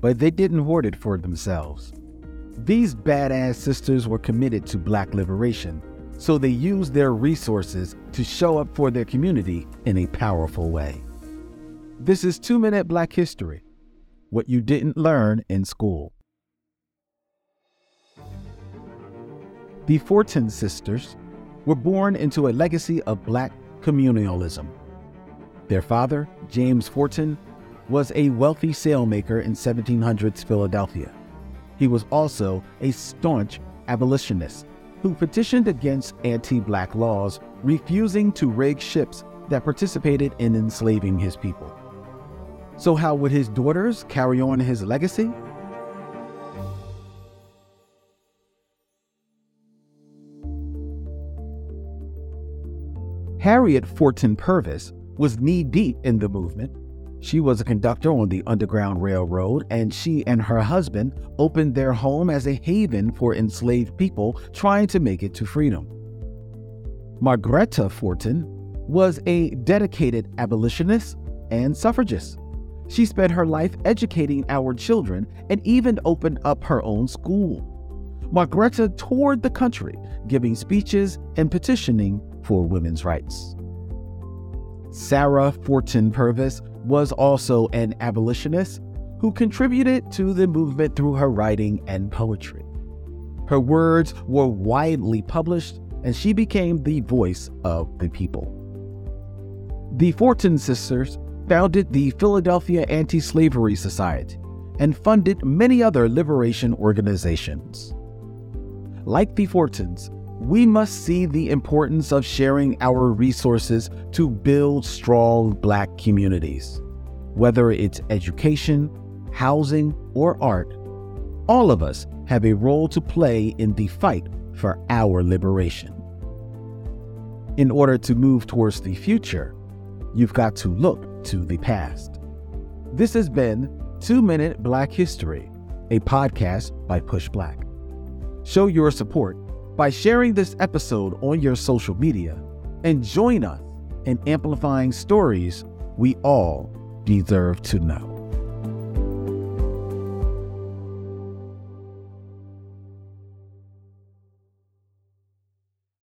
but they didn't hoard it for themselves. These badass sisters were committed to black liberation, so they used their resources to show up for their community in a powerful way. This is 2 Minute Black History What You Didn't Learn in School. The Forten sisters were born into a legacy of black communalism. Their father, James Forten, was a wealthy sailmaker in 1700s Philadelphia. He was also a staunch abolitionist who petitioned against anti black laws, refusing to rig ships that participated in enslaving his people. So, how would his daughters carry on his legacy? Harriet Forten Purvis was knee deep in the movement she was a conductor on the Underground Railroad, and she and her husband opened their home as a haven for enslaved people trying to make it to freedom. Margretta Forten was a dedicated abolitionist and suffragist. She spent her life educating our children and even opened up her own school. Margretta toured the country, giving speeches and petitioning for women's rights. Sarah Forten Purvis was also an abolitionist who contributed to the movement through her writing and poetry. Her words were widely published, and she became the voice of the people. The Forten sisters founded the Philadelphia Anti Slavery Society and funded many other liberation organizations. Like the Fortens, we must see the importance of sharing our resources to build strong Black communities. Whether it's education, housing, or art, all of us have a role to play in the fight for our liberation. In order to move towards the future, you've got to look to the past. This has been Two Minute Black History, a podcast by PushBlack. Show your support by sharing this episode on your social media and join us in amplifying stories we all deserve to know.